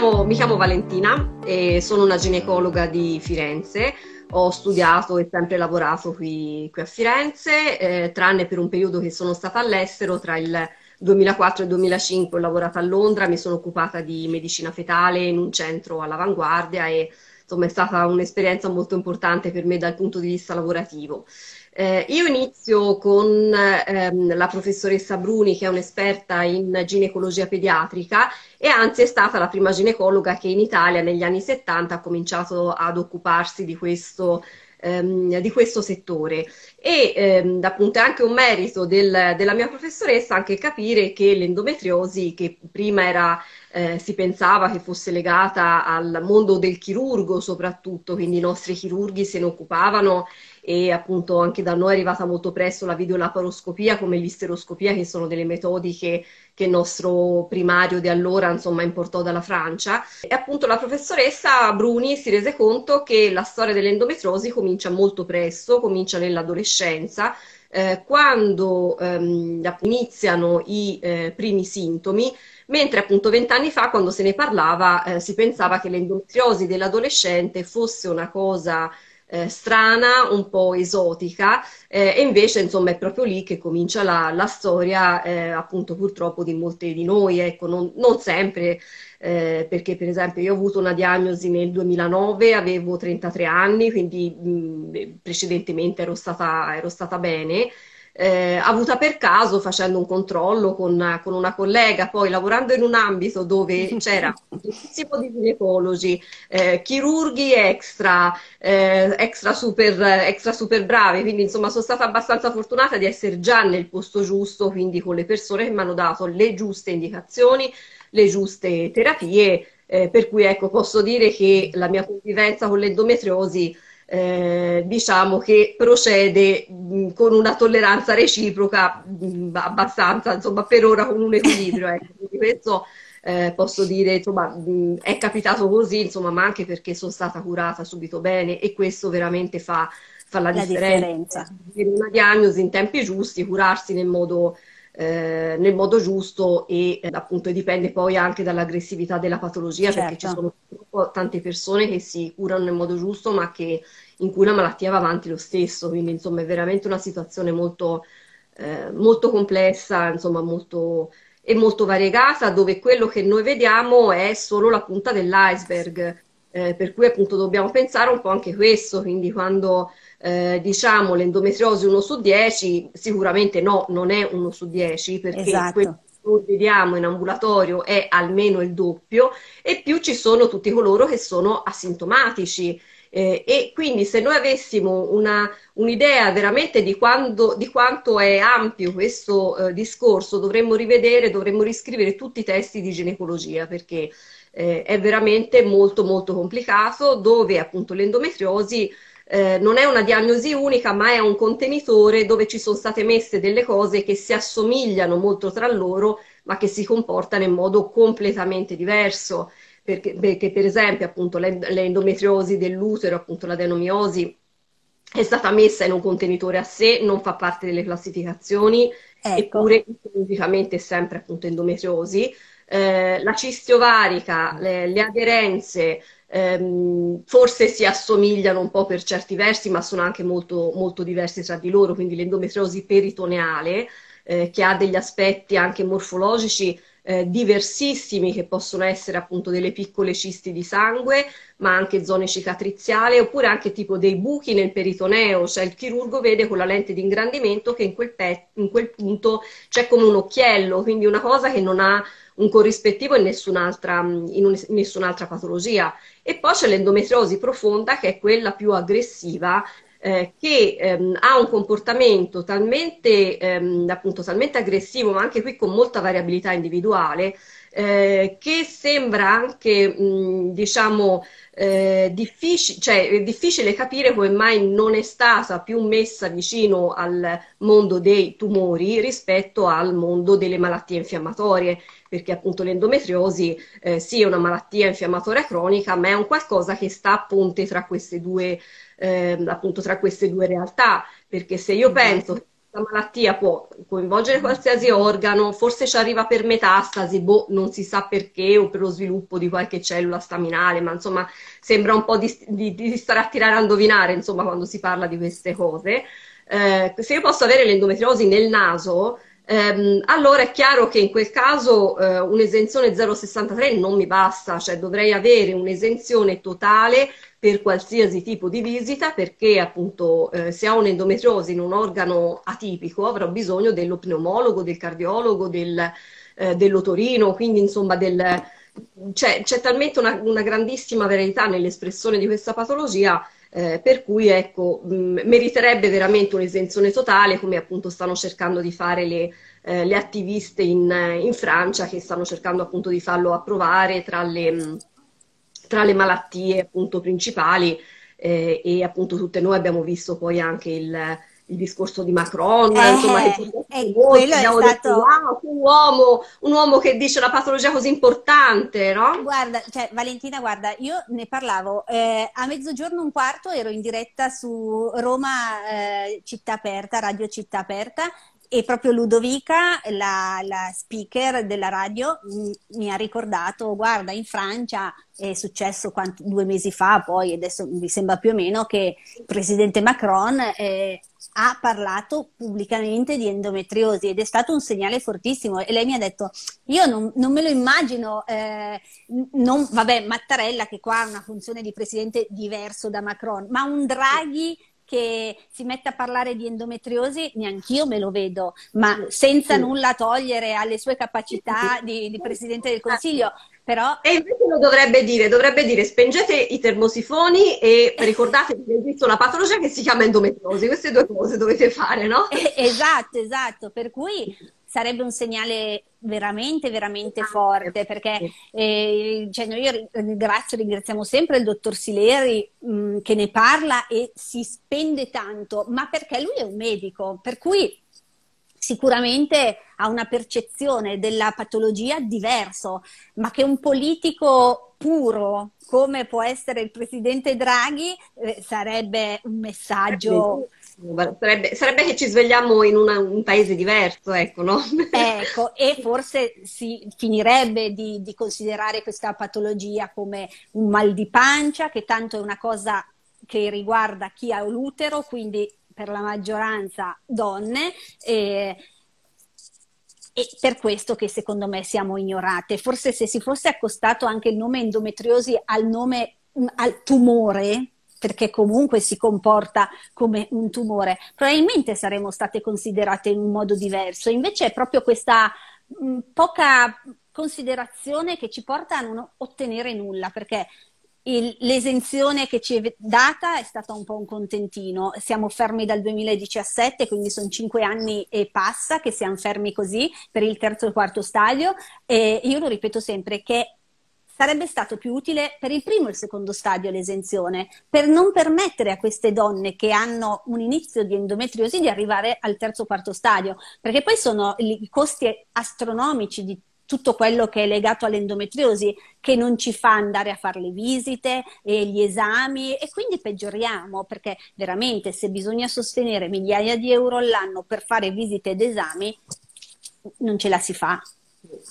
chiamo, mi chiamo Valentina e sono una ginecologa di Firenze. Ho studiato e sempre lavorato qui, qui a Firenze, eh, tranne per un periodo che sono stata all'estero, tra il 2004 e il 2005 ho lavorato a Londra, mi sono occupata di medicina fetale in un centro all'avanguardia e insomma è stata un'esperienza molto importante per me dal punto di vista lavorativo. Eh, io inizio con ehm, la professoressa Bruni, che è un'esperta in ginecologia pediatrica e anzi è stata la prima ginecologa che in Italia negli anni 70 ha cominciato ad occuparsi di questo, ehm, di questo settore. E ehm, appunto è anche un merito del, della mia professoressa anche capire che l'endometriosi, che prima era eh, si pensava che fosse legata al mondo del chirurgo soprattutto, quindi i nostri chirurghi se ne occupavano e appunto anche da noi è arrivata molto presto la videolaparoscopia come l'isteroscopia che sono delle metodiche che il nostro primario di allora insomma importò dalla Francia. E appunto la professoressa Bruni si rese conto che la storia dell'endometrosi comincia molto presto, comincia nell'adolescenza eh, quando ehm, iniziano i eh, primi sintomi, mentre appunto vent'anni fa, quando se ne parlava, eh, si pensava che l'endometriosi dell'adolescente fosse una cosa eh, strana, un po' esotica, eh, e invece insomma è proprio lì che comincia la, la storia eh, appunto purtroppo di molte di noi, ecco, non, non sempre, eh, perché per esempio io ho avuto una diagnosi nel 2009, avevo 33 anni, quindi mh, precedentemente ero stata, ero stata bene, eh, avuta per caso facendo un controllo con, con, una collega, poi lavorando in un ambito dove c'era tipo di ginecologi, eh, chirurghi extra, eh, extra, super, extra super bravi, quindi insomma sono stata abbastanza fortunata di essere già nel posto giusto, quindi con le persone che mi hanno dato le giuste indicazioni, le giuste terapie, eh, per cui ecco posso dire che la mia convivenza con l'endometriosi eh, diciamo che procede mh, con una tolleranza reciproca mh, abbastanza, insomma, per ora con un equilibrio. Ecco. Questo eh, posso dire, insomma, mh, è capitato così, insomma, ma anche perché sono stata curata subito bene e questo veramente fa, fa la, la differenza. differenza. Una diagnosi in tempi giusti, curarsi nel modo eh, nel modo giusto e eh, appunto dipende poi anche dall'aggressività della patologia certo. perché ci certo. sono tante persone che si curano nel modo giusto ma che, in cui la malattia va avanti lo stesso, quindi insomma è veramente una situazione molto, eh, molto complessa, insomma molto, e molto variegata dove quello che noi vediamo è solo la punta dell'iceberg. Eh, per cui appunto dobbiamo pensare un po' anche questo, quindi quando eh, diciamo l'endometriosi 1 su 10, sicuramente no, non è 1 su 10 perché esatto. quello che vediamo in ambulatorio è almeno il doppio e più ci sono tutti coloro che sono asintomatici. Eh, e quindi se noi avessimo una, un'idea veramente di, quando, di, quanto è ampio questo eh, discorso, dovremmo rivedere, dovremmo riscrivere tutti i testi di ginecologia perché eh, è veramente molto molto complicato dove appunto l'endometriosi eh, non è una diagnosi unica, ma è un contenitore dove ci sono state messe delle cose che si assomigliano molto tra loro, ma che si comportano in modo completamente diverso. Perché, perché per esempio, appunto, l'endometriosi dell'utero, appunto l'adenomiosi, è stata messa in un contenitore a sé, non fa parte delle classificazioni, ecco. eppure fisiologicamente è sempre appunto endometriosi. Eh, la cisti ovarica, le, le aderenze, ehm, forse si assomigliano un po' per certi versi, ma sono anche molto, molto diversi tra di loro, quindi l'endometriosi peritoneale, eh, che ha degli aspetti anche morfologici eh, diversissimi, che possono essere appunto delle piccole cisti di sangue, ma anche zone cicatriziali, oppure anche tipo dei buchi nel peritoneo, cioè il chirurgo vede con la lente di ingrandimento che in quel, in quel punto c'è come un occhiello, quindi una cosa che non ha un corrispettivo in nessun'altra, in un, nessun'altra patologia. E poi c'è l'endometriosi profonda, che è quella più aggressiva, eh, che ehm, ha un comportamento talmente, ehm, appunto, talmente aggressivo, ma anche qui con molta variabilità individuale, eh, che sembra anche, mh, diciamo, eh, difficile, cioè, è difficile capire come mai non è stata più messa vicino al mondo dei tumori rispetto al mondo delle malattie infiammatorie, perché appunto l'endometriosi eh, sì è una malattia infiammatoria cronica, ma è un qualcosa che sta a ponte tra queste due, eh, appunto, tra queste due realtà, perché se io penso che questa malattia può coinvolgere qualsiasi organo, forse ci arriva per metastasi, boh, non si sa perché o per lo sviluppo di qualche cellula staminale, ma insomma sembra un po' di, di, di stare a tirare a indovinare, insomma, quando si parla di queste cose. Eh, se io posso avere l'endometriosi nel naso, ehm, allora è chiaro che in quel caso eh, un'esenzione 0,63 non mi basta, cioè dovrei avere un'esenzione totale per qualsiasi tipo di visita perché appunto eh, se ho un'endometriosi in un organo atipico avrò bisogno dello pneumologo, del cardiologo, del, eh, dell'otorino, quindi insomma del, c'è, c'è talmente una, una grandissima verità nell'espressione di questa patologia eh, per cui ecco, mh, meriterebbe veramente un'esenzione totale, come appunto stanno cercando di fare le, eh, le attiviste in, in, Francia, che stanno cercando appunto di farlo approvare tra le, mh, tra le malattie appunto principali eh, e appunto tutte noi abbiamo visto poi anche il, il discorso di Macron, eh, insomma, che eh, quello è stato... Detto, wow, un uomo, un uomo che dice una patologia così importante, no? Guarda, cioè, Valentina, guarda, io ne parlavo eh, a mezzogiorno un quarto, ero in diretta su Roma eh, Città Aperta, Radio Città Aperta, e proprio Ludovica, la, la speaker della radio, m- mi ha ricordato, guarda, in Francia è successo quanti, due mesi fa, poi adesso mi sembra più o meno che il presidente Macron eh, ha parlato pubblicamente di endometriosi ed è stato un segnale fortissimo. E lei mi ha detto io non, non me lo immagino eh, non, vabbè Mattarella che qua ha una funzione di presidente diverso da Macron ma un Draghi che si mette a parlare di endometriosi, neanch'io me lo vedo, ma senza sì. nulla togliere alle sue capacità di, di Presidente del Consiglio. Però... E invece lo dovrebbe dire, dovrebbe dire spengete i termosifoni e ricordatevi che esiste una patologia che si chiama endometriosi, queste due cose dovete fare, no? Esatto, esatto, per cui sarebbe un segnale veramente, veramente forte, perché eh, cioè noi ringrazio, ringraziamo sempre il dottor Sileri mh, mm, che ne parla e si spende tanto, ma perché lui è un medico, per cui sicuramente ha una percezione della patologia diverso, ma che un politico puro come può essere il presidente Draghi eh, sarebbe un messaggio Sarebbe, sarebbe, che ci svegliamo in una, un paese diverso, ecco, no? Ecco, e forse si finirebbe di, di, considerare questa patologia come un mal di pancia, che tanto è una cosa che riguarda chi ha l'utero, quindi per la maggioranza donne. E, e per questo che secondo me siamo ignorate. Forse se si fosse accostato anche il nome endometriosi al nome al tumore, perché comunque si comporta come un tumore, probabilmente saremmo state considerate in un modo diverso. Invece è proprio questa mm, poca considerazione che ci porta a non ottenere nulla, perché il, l'esenzione che ci è data è stata un po' un contentino. Siamo fermi dal 2017, quindi sono cinque anni e passa che siamo fermi così per il terzo e quarto stadio. E io lo ripeto sempre che sarebbe stato più utile per il primo e il secondo stadio l'esenzione, per non permettere a queste donne che hanno un inizio di endometriosi di arrivare al terzo o quarto stadio, perché poi sono i costi astronomici di tutto quello che è legato all'endometriosi che non ci fa andare a fare le visite e gli esami e quindi peggioriamo perché veramente se bisogna sostenere migliaia di euro all'anno per fare visite ed esami non ce la si fa.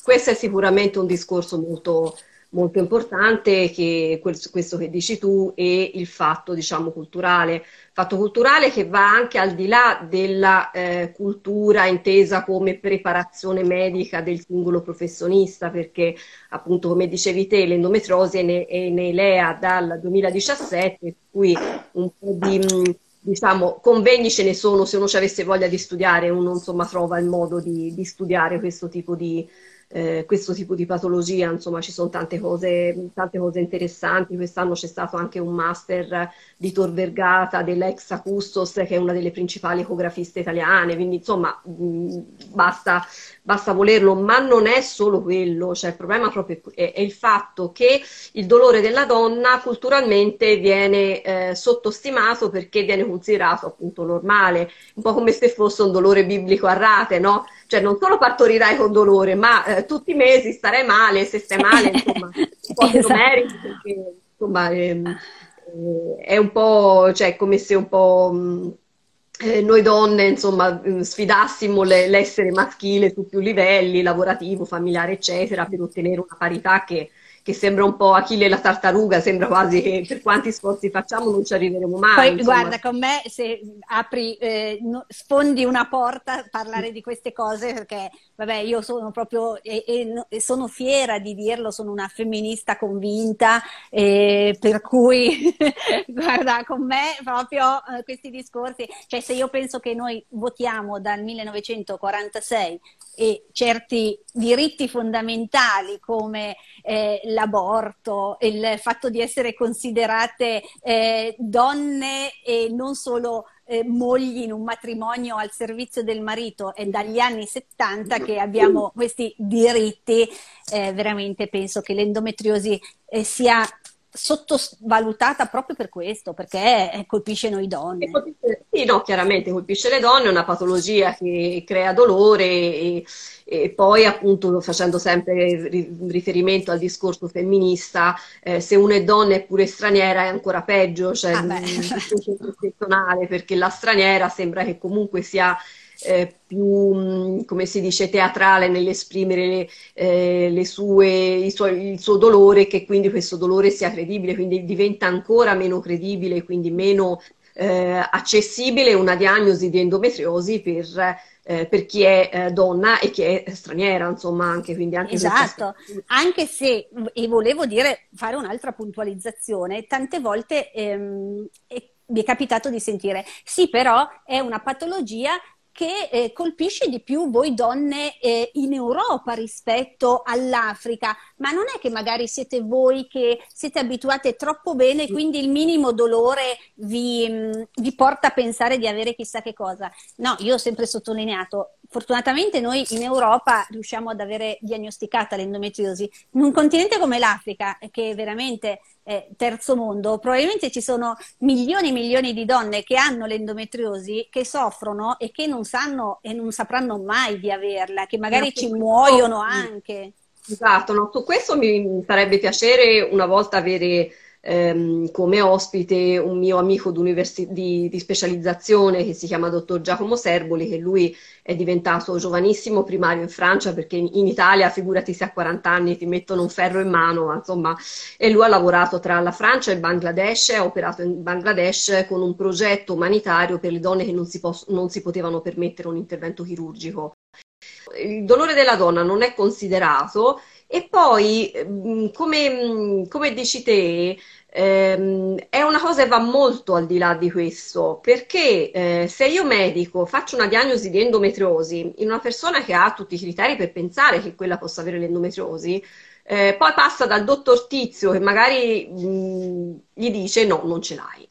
Questo è sicuramente un discorso molto molto importante che questo che dici tu e il fatto diciamo culturale. Fatto culturale che va anche al di là della eh, cultura intesa come preparazione medica del singolo professionista perché appunto come dicevi te l'endometriosi è nei LEA dal 2017 per cui un po' di diciamo, convegni ce ne sono se uno ci avesse voglia di studiare, uno insomma trova il modo di, di studiare questo tipo di, eh, questo tipo di patologia, insomma ci sono tante cose, tante cose interessanti, quest'anno c'è stato anche un master di Tor Vergata dell'ex Acustos che è una delle principali ecografiste italiane, quindi insomma mh, basta, basta volerlo, ma non è solo quello, cioè il problema proprio è, è il fatto che il dolore della donna culturalmente viene eh, sottostimato perché viene considerato appunto normale, un po' come se fosse un dolore biblico a rate, no? Cioè non solo partorirai con dolore, ma eh, tutti i mesi starai male, se stai male, insomma, un po' esatto. meriti perché insomma ehm, eh, è un po', cioè come se un po' mh, eh, noi donne, insomma, mm, sfidassimo le, l'essere maschile su più livelli, lavorativo, familiare, eccetera, per ottenere una parità che che sembra un po' Achille la tartaruga, sembra quasi che per quanti sforzi facciamo non ci arriveremo mai. Poi guarda, con me se apri, eh, sfondi una porta a parlare di queste cose perché, vabbè, io sono proprio, e, e, sono fiera di dirlo, sono una femminista convinta, eh, per cui, guarda, con me proprio eh, questi discorsi, cioè se io penso che noi votiamo dal 1946 e certi diritti fondamentali come eh, l'aborto, il fatto di essere considerate eh, donne e non solo eh, mogli in un matrimonio al servizio del marito, è dagli anni 70 che abbiamo questi diritti, eh, veramente penso che l'endometriosi eh, sia sottovalutata proprio per questo, perché colpisce noi donne. Sì, no, chiaramente colpisce le donne, è una patologia che crea dolore e, e poi appunto facendo sempre riferimento al discorso femminista, eh, se una è donna e pure straniera è ancora peggio, cioè ah, eccezionale, perché la straniera sembra che comunque sia eh, più, come si dice, teatrale nell'esprimere le, eh, le sue, suoi, il suo dolore, che quindi questo dolore sia credibile, quindi diventa ancora meno credibile, quindi meno eh, accessibile una diagnosi di endometriosi per, eh, per chi è eh, donna e chi è straniera, insomma, anche quindi anche Esatto, anche se, e volevo dire, fare un'altra puntualizzazione, tante volte ehm, mi è capitato di sentire, sì, però è una patologia che eh, colpisce di più voi donne eh, in Europa rispetto all'Africa, ma non è che magari siete voi che siete abituate troppo bene, quindi il minimo dolore vi, mm, vi porta a pensare di avere chissà che cosa. No, io ho sempre sottolineato, fortunatamente noi in Europa riusciamo ad avere diagnosticata l'endometriosi. In un continente come l'Africa, che veramente eh, terzo mondo, probabilmente ci sono milioni e milioni di donne che hanno l'endometriosi, che soffrono e che non sanno e non sapranno mai di averla, che magari ci muoiono anche. Esatto, no, su questo mi farebbe piacere una volta avere ehm, come ospite un mio amico di, di, specializzazione che si chiama dottor Giacomo Serboli, che lui è diventato giovanissimo primario in Francia perché in, Italia, figurati se a 40 anni ti mettono un ferro in mano, insomma, e lui ha lavorato tra la Francia e il Bangladesh, ha operato in Bangladesh con un progetto umanitario per le donne che non si, non si potevano permettere un intervento chirurgico. Il dolore della donna non è considerato e poi, mm, come, mm, come dici te, ehm, è una cosa che va molto al di là di questo, perché eh, se io medico faccio una diagnosi di endometriosi in una persona che ha tutti i criteri per pensare che quella possa avere l'endometriosi, eh, poi passa dal dottor Tizio che magari mh, mm, gli dice no, non ce l'hai.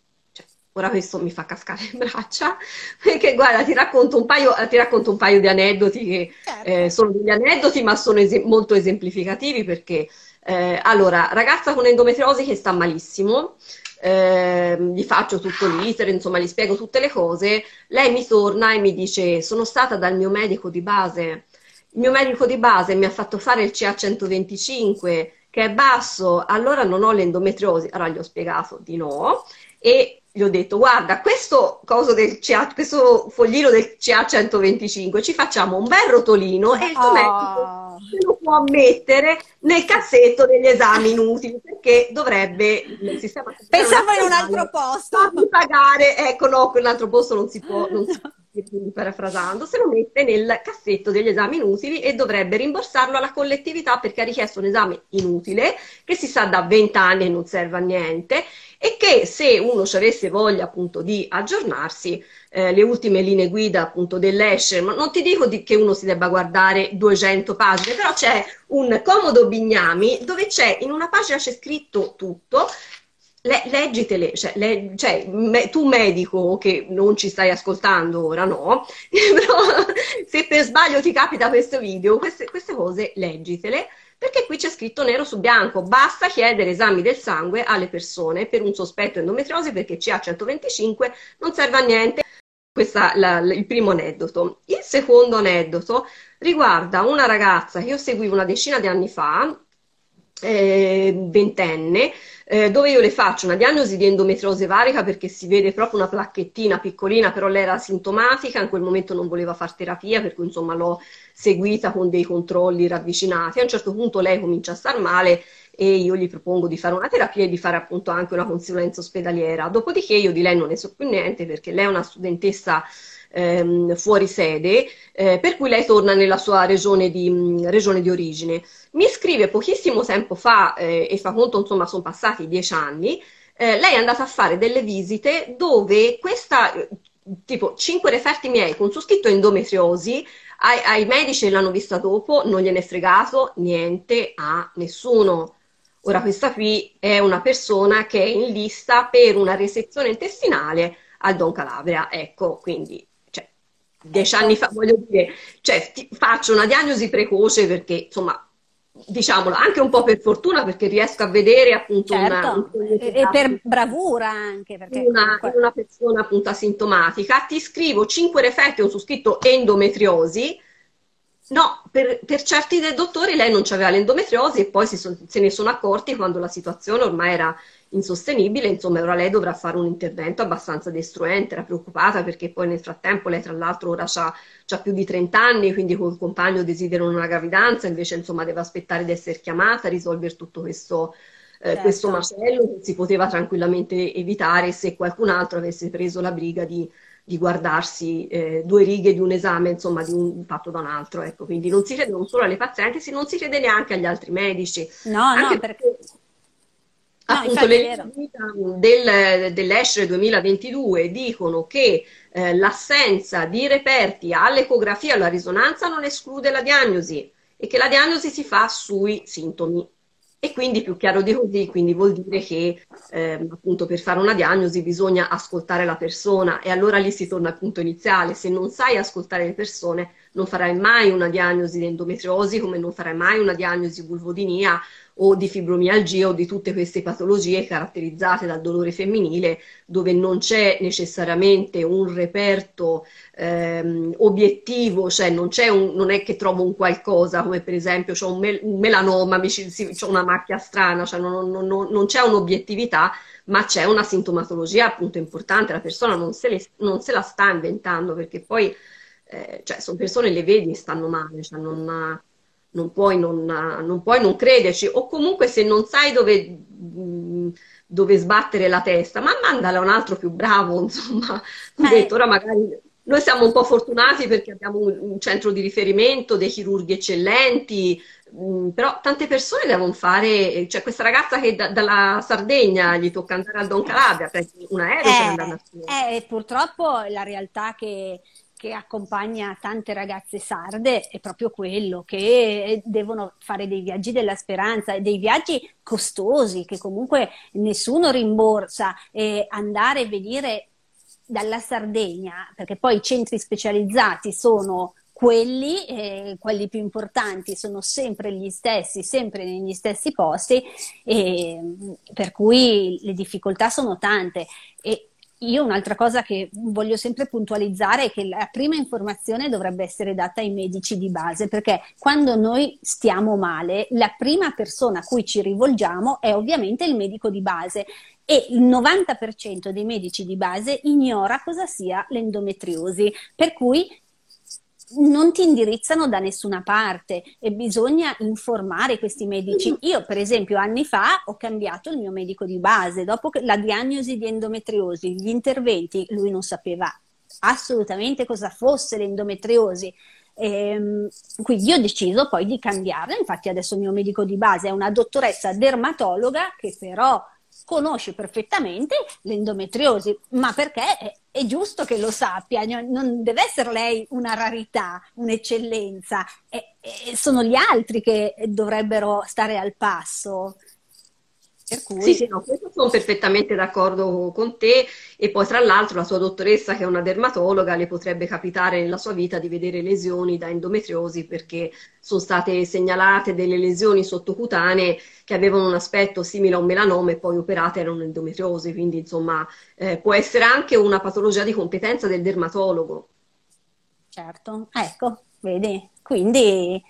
Ora questo mi fa cascare in braccia, perché guarda, ti racconto un paio, ti racconto un paio di aneddoti che certo. eh, sono degli aneddoti, ma sono es- molto esemplificativi perché, eh, allora, ragazza con endometriosi che sta malissimo, eh, gli faccio tutto l'iter, insomma, gli spiego tutte le cose, lei mi torna e mi dice, sono stata dal mio medico di base, il mio medico di base mi ha fatto fare il CA125, che è basso, allora non ho l'endometriosi, allora gli ho spiegato di no, e gli ho detto guarda questo, CA, questo foglino del CA125 ci facciamo un bel rotolino e il tuo oh. lo può mettere nel cassetto degli esami inutili perché dovrebbe il sistema pensavo in un altro posto pagare ecco no quell'altro posto non si può non si può parafrasando, se lo mette nel cassetto degli esami inutili e dovrebbe rimborsarlo alla collettività perché ha richiesto un esame inutile che si sa da 20 anni e non serve a niente e che se uno ci avesse voglia appunto di aggiornarsi, eh, le ultime linee guida appunto dell'ESHE, ma non ti dico di che uno si debba guardare 200 pagine, però c'è un comodo bignami dove c'è in una pagina c'è scritto tutto le, leggitele, cioè, le, cioè me, tu medico che non ci stai ascoltando ora, no, però se per sbaglio ti capita questo video, queste, queste cose leggitele, perché qui c'è scritto nero su bianco, basta chiedere esami del sangue alle persone per un sospetto endometriosi perché CA125 non serve a niente. Questo è il primo aneddoto. Il secondo aneddoto riguarda una ragazza che io seguivo una decina di anni fa, ventenne, eh, dove io le faccio una diagnosi di endometriosi varica perché si vede proprio una placchettina piccolina, però lei era sintomatica, in quel momento non voleva fare terapia, per cui insomma l'ho seguita con dei controlli ravvicinati. A un certo punto lei comincia a star male e io gli propongo di fare una terapia e di fare appunto anche una consulenza ospedaliera. Dopodiché io di lei non ne so più niente perché lei è una studentessa ehm, fuori sede, eh, per cui lei torna nella sua regione di, mh, regione di origine. Mi scrive pochissimo tempo fa, eh, e fa conto, insomma, sono passati dieci anni, eh, lei è andata a fare delle visite dove questa, tipo, cinque referti miei con su scritto endometriosi, ai, ai medici l'hanno vista dopo, non gliene è fregato niente a nessuno. Ora, questa qui è una persona che è in lista per una resezione intestinale al Don Calabria. Ecco, quindi dieci anni fa, voglio dire, cioè, faccio una diagnosi precoce perché, insomma, diciamolo, anche un po' per fortuna perché riesco a vedere appunto certo. una, e per bravura anche perché una, comunque... una persona appunto asintomatica ti scrivo cinque referti ho su scritto endometriosi no, per, per certi dei dottori lei non aveva l'endometriosi e poi so, se ne sono accorti quando la situazione ormai era insostenibile, insomma ora lei dovrà fare un intervento abbastanza destruente, era preoccupata perché poi nel frattempo lei tra l'altro ora ha più di 30 anni, quindi col compagno desiderano una gravidanza, invece insomma deve aspettare di essere chiamata, a risolvere tutto questo, eh, certo. questo macello che si poteva tranquillamente evitare se qualcun altro avesse preso la briga di, di guardarsi eh, due righe di un esame, insomma, di un, fatto da un altro. Ecco. Quindi non si crede non solo alle pazienti, non si crede neanche agli altri medici. No, Anche no, perché appunto le del, dell'ESHRE 2022 dicono che eh, l'assenza di reperti all'ecografia alla risonanza non esclude la diagnosi e che la diagnosi si fa sui sintomi. E quindi più chiaro di così, quindi vuol dire che eh, appunto per fare una diagnosi bisogna ascoltare la persona e allora lì si torna al punto iniziale, se non sai ascoltare le persone non farai mai una diagnosi di endometriosi come non farai mai una diagnosi di vulvodinia o di fibromialgia o di tutte queste patologie caratterizzate dal dolore femminile dove non c'è necessariamente un reperto ehm, obiettivo, cioè non, un, non, è che trovo un qualcosa come per esempio ho un, mel- un melanoma, ho una macchia strana, cioè non, non, non, c'è un'obiettività ma c'è una sintomatologia appunto importante, la persona non se, le, non se la sta inventando perché poi eh, cioè, sono persone le vedi stanno male, cioè non, non puoi non, non puoi non crederci, o comunque se non sai dove, dove sbattere la testa, ma mandala a un altro più bravo, insomma. Eh. Detto, ora magari noi siamo un po' fortunati perché abbiamo un, centro di riferimento, dei chirurghi eccellenti, mh, però tante persone devono fare, cioè questa ragazza che da, dalla Sardegna gli tocca andare al Don Calabria, prendi un aereo eh, per andare a studiare. Eh, purtroppo la realtà che che accompagna tante ragazze sarde è proprio quello, che devono fare dei viaggi della speranza, dei viaggi costosi che comunque nessuno rimborsa, e andare a vedere dalla Sardegna, perché poi i centri specializzati sono quelli, eh, quelli più importanti sono sempre gli stessi, sempre negli stessi posti, e, per cui le difficoltà sono tante. E io un'altra cosa che voglio sempre puntualizzare è che la prima informazione dovrebbe essere data ai medici di base, perché quando noi stiamo male, la prima persona a cui ci rivolgiamo è ovviamente il medico di base e il 90% dei medici di base ignora cosa sia l'endometriosi, per cui non ti indirizzano da nessuna parte e bisogna informare questi medici. Io, per esempio, anni fa ho cambiato il mio medico di base, dopo la diagnosi di endometriosi, gli interventi, lui non sapeva assolutamente cosa fosse l'endometriosi. Ehm, quindi ho deciso poi di cambiarla, infatti adesso il mio medico di base è una dottoressa dermatologa che però conosce perfettamente l'endometriosi, ma perché è, è, giusto che lo sappia, non deve essere lei una rarità, un'eccellenza, è, è, sono gli altri che dovrebbero stare al passo. Cui... Sì, sì, no, questo sono perfettamente d'accordo con te e poi tra l'altro la sua dottoressa che è una dermatologa le potrebbe capitare nella sua vita di vedere lesioni da endometriosi perché sono state segnalate delle lesioni sottocutanee che avevano un aspetto simile a un melanoma e poi operate erano endometriosi, quindi insomma eh, può essere anche una patologia di competenza del dermatologo. Certo, ecco, vedi, quindi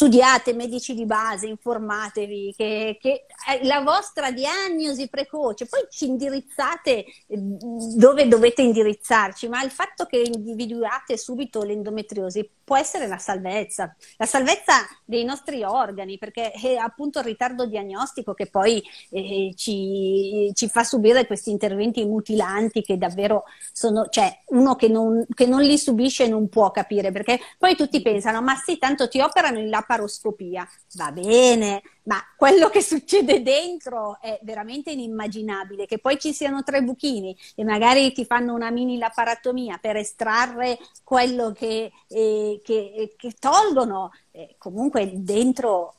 studiate medici di base, informatevi, che, che la vostra diagnosi precoce, poi ci indirizzate eh, dove dovete indirizzarci, ma il fatto che individuate subito l'endometriosi può essere la salvezza, la salvezza dei nostri organi, perché è appunto il ritardo diagnostico che poi eh, ci, ci, fa subire questi interventi mutilanti che davvero sono, cioè uno che non, che non li subisce non può capire, perché poi tutti pensano, ma sì, tanto ti operano in laparoscopia, va bene, ma quello che succede dentro è veramente inimmaginabile, che poi ci siano tre buchini e magari ti fanno una mini laparatomia per estrarre quello che, eh, che, che tolgono, eh, comunque dentro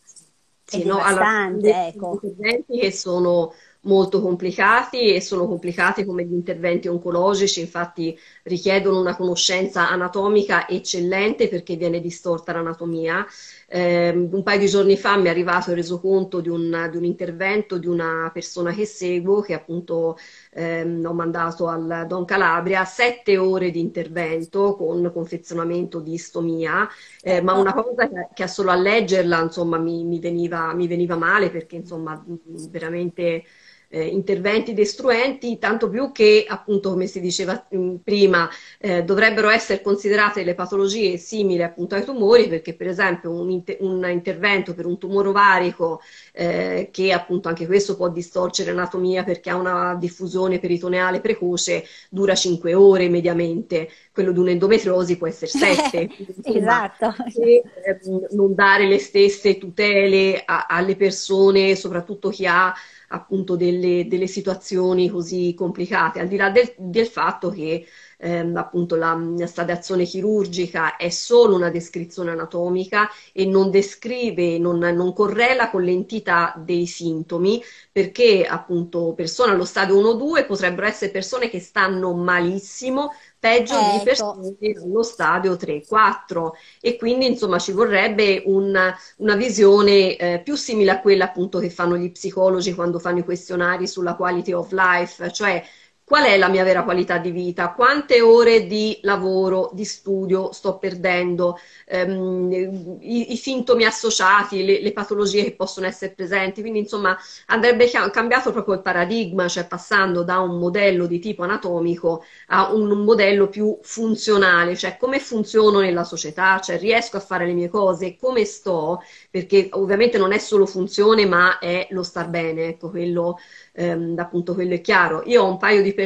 è sì, devastante. No, allora, ecco. che sono molto complicati e sono complicati come gli interventi oncologici, infatti richiedono una conoscenza anatomica eccellente perché viene distorta l'anatomia. Eh, un paio di giorni fa mi è arrivato il resoconto di un, di un intervento di una persona che seguo, che appunto ehm, ho mandato al Don Calabria, sette ore di intervento con confezionamento di istomia, eh, ma una cosa che, che solo a leggerla insomma mi, mi, veniva, mi veniva male perché insomma veramente eh, interventi destruenti, tanto più che appunto come si diceva mm, prima eh, dovrebbero essere considerate le patologie simili appunto ai tumori perché per esempio un, inter- un intervento per un tumore ovarico eh, che appunto anche questo può distorcere l'anatomia perché ha una diffusione peritoneale precoce dura 5 ore mediamente, quello di un'endometriosi può essere 7. esatto. E, ehm, non dare le stesse tutele a- alle persone, soprattutto chi ha appunto delle, delle situazioni così complicate, al di là del, del fatto che ehm, appunto la, la stadiazione chirurgica è solo una descrizione anatomica e non descrive, non, non correla con l'entità dei sintomi, perché appunto persone allo stadio 1-2 potrebbero essere persone che stanno malissimo, peggio ecco. di persone allo stadio 3-4 e quindi insomma ci vorrebbe un, una visione eh, più simile a quella appunto che fanno gli psicologi quando fanno i questionari sulla quality of life, cioè qual è la mia vera qualità di vita, quante ore di lavoro, di studio sto perdendo, ehm, i, i, sintomi associati, le, le, patologie che possono essere presenti. Quindi, insomma, andrebbe cambiato proprio il paradigma, cioè passando da un modello di tipo anatomico a un, un modello più funzionale, cioè come funziono nella società, cioè riesco a fare le mie cose, come sto, perché ovviamente non è solo funzione, ma è lo star bene, ecco, quello ehm, appunto quello è chiaro. Io ho un paio di persone